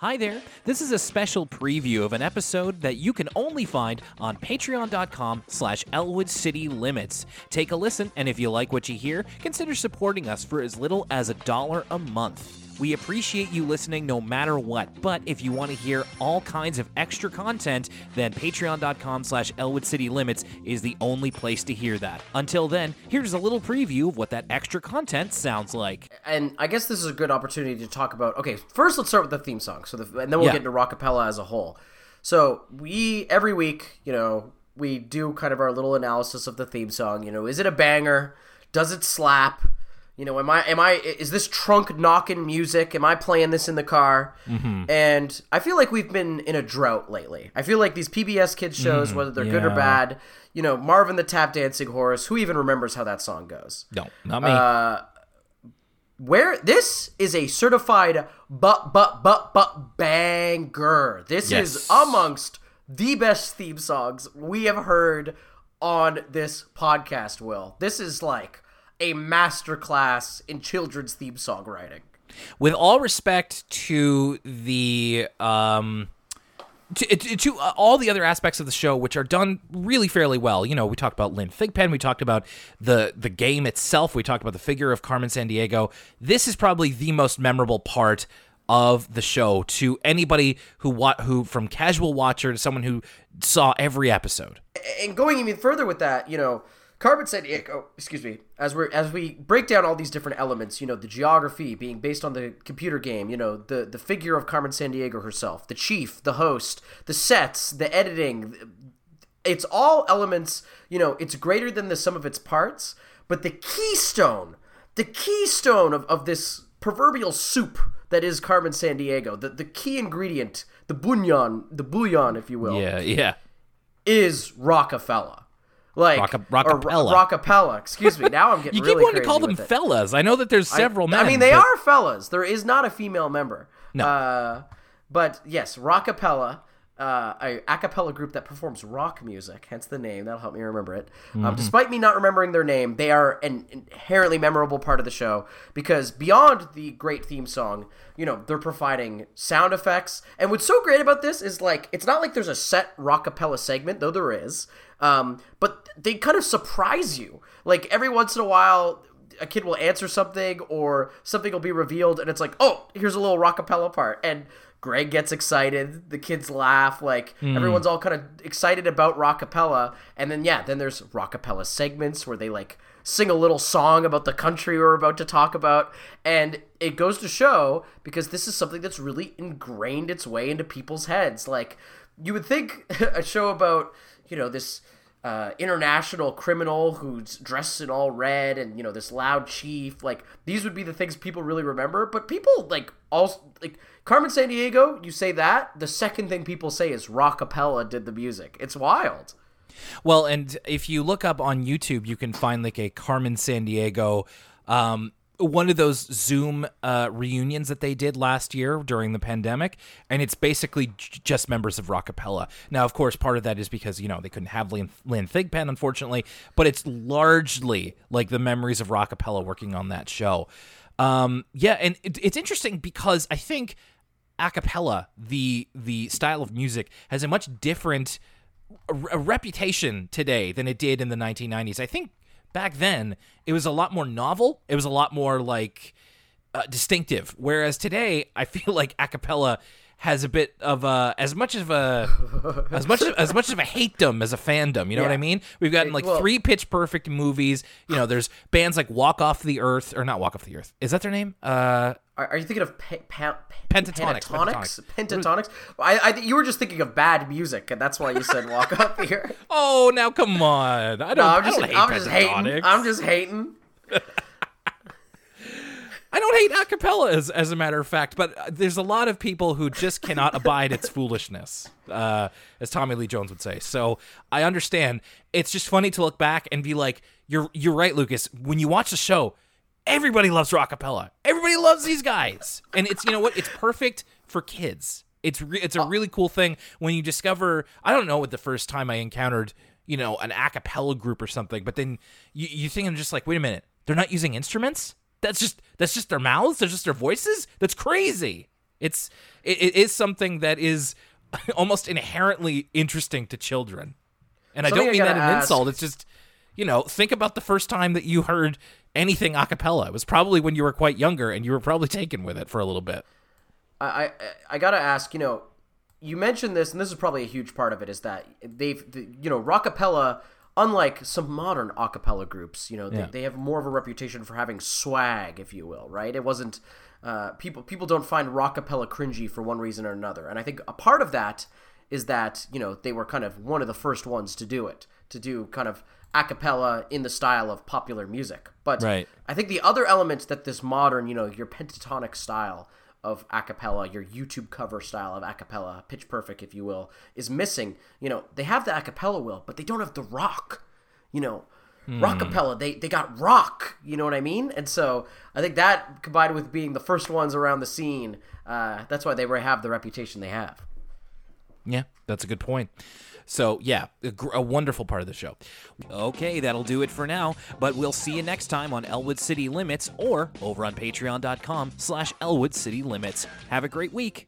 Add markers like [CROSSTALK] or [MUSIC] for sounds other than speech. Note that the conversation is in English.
Hi there. This is a special preview of an episode that you can only find on patreon.com slash Elwood City Limits. Take a listen, and if you like what you hear, consider supporting us for as little as a dollar a month. We appreciate you listening no matter what, but if you want to hear all kinds of extra content, then patreon.com slash Elwood City Limits is the only place to hear that. Until then, here's a little preview of what that extra content sounds like. and I guess this is a good opportunity to talk about. Okay, first let's start with the theme song. So, the, and then we'll Yeah. get into rockapella as a whole. So we every week, you know, we do kind of our little analysis of the theme song. You know, is it a banger? Does it slap? You know, am I am I is this trunk knocking music? Am I playing this in the car? Mm-hmm. And I feel like we've been in a drought lately. I feel like these PBS kids shows, whether they're good or Mm, bad, you know, Marvin the Tap Dancing Horse. Who even remembers how that song goes? No, not me. Uh, where this is a certified but but but but banger. This Yes. is amongst the best theme songs we have heard on this podcast. Will this is like a masterclass in children's theme songwriting. with all respect to the um to, to, to uh, all the other aspects of the show which are done really fairly well you know we talked about lynn thigpen we talked about the the game itself we talked about the figure of carmen sandiego this is probably the most memorable part of the show to anybody who wa- who from casual watcher to someone who saw every episode and going even further with that, you know, Carmen Sandiego, excuse me, as we as we break down all these different elements, you know, the geography being based on the computer game, you know, the the figure of Carmen Sandiego herself, the chief, the host, the sets, the editing, it's all elements, you know, it's greater than the sum of its parts, but the keystone, the keystone of, of this proverbial soup that is Carmen Sandiego, the, the key ingredient, the bouillon, the bouillon, if you will yeah yeah is Rockefeller. Like Rocka- or Rockapella. Ro- Rockapella. Excuse me. Now I'm getting [LAUGHS] you really keep wanting to call them fellas i know that there's several men I mean, they but- are fellas. There is not a female member. No. Uh, but yes, Rockapella, uh, a a cappella group that performs rock music, hence the name. That'll help me remember it. Mm-hmm. Um, despite me not remembering their name, they are an inherently memorable part of the show because beyond the great theme song, you know, they're providing sound effects. And what's so great about this is like it's not like there's a set rockapella segment, though there is. Um, but they kind of surprise you. Like every once in a while, a kid will answer something or something will be revealed and it's like oh here's a little rockapella part. And greg gets excited. The kids laugh. Like hmm. everyone's all kind of excited about rockapella. And then yeah then there's rockapella segments where they like sing a little song about the country we're about to talk about. And it goes to show because this is something that's really ingrained its way into people's heads. Like you would think [LAUGHS] a show about you know this uh, international criminal who's dressed in all red and you know this loud chief. Like these would be the things people really remember. But people like all like carmen sandiego you say that the second thing people say is rockapella did the music. It's wild. Well, and if you look up on YouTube, you can find like a Carmen Sandiego, um, one of those Zoom uh, reunions that they did last year during the pandemic, and it's basically j- just members of Rockapella. Now, of course, part of that is because you know they couldn't have Lynn, Lynn Thigpen, unfortunately, but it's largely like the memories of Rockapella working on that show. Um, yeah, and it, it's interesting because I think a cappella, the the style of music, has a much different a reputation today than it did in the 1990s. I think back then it was a lot more novel. It was a lot more like uh, distinctive. Whereas today, I feel like a cappella has a bit of a as much of a as much as much of a hatedom as a fandom. You know what I mean? We've gotten like well- three Pitch Perfect movies. You know, there's bands like Walk Off the Earth or not Walk Off the Earth. Is that their name? Uh, are, are you thinking of pe- pa- Pentatonix, pentatonix pentatonix I, I you were just thinking of bad music and that's why you said walk up [LAUGHS] here oh, now come on! I don't. no, i'm just I i'm just hating i'm just hating [LAUGHS] I don't hate acapella as, as a matter of fact, but there's a lot of people who just cannot abide its foolishness, [LAUGHS] uh, as Tommy Lee Jones would say. So I understand. It's just funny to look back and be like, "You're you're right, Lucas." When you watch the show, everybody loves rockapella. Everybody loves these guys, and it's you know what? It's perfect for kids. It's re- it's a really cool thing when you discover. I don't know what the first time I encountered you know an a cappella group or something, but then you you think I'm just like, wait a minute, they're not using instruments. That's just that's just their mouths. That's just their voices. That's crazy. It's it, it is something that is [LAUGHS] almost inherently interesting to children. And I don't I mean that gotta an insult. It's just you know, think about the first time that you heard anything a cappella. It was probably when you were quite younger and you were probably taken with it for a little bit. I, I I gotta ask, you know, you mentioned this, and this is probably a huge part of it, is that they've, the, you know, rock rockapella, unlike some modern acapella groups, you know, they, Yeah. they have more of a reputation for having swag, if you will, right? It wasn't uh, people people don't find rock rockapella cringy for one reason or another, and I think a part of that is that you know they were kind of one of the first ones to do it, to do kind of a cappella in the style of popular music. But Right. I think the other element that this modern, you know, your pentatonic style of a cappella, your YouTube cover style of a cappella, pitch perfect, if you will, is missing. You know, they have the a cappella will, but they don't have the rock. You know, rock rockapella, they, they got rock. You know what I mean? And so I think that combined with being the first ones around the scene, uh, that's why they have the reputation they have. Yeah, that's a good point. So, yeah, a, gr- a wonderful part of the show. Okay, that'll do it for now, but we'll see you next time on Elwood City Limits or over on patreon.com slash Elwood City Limits. Have a great week.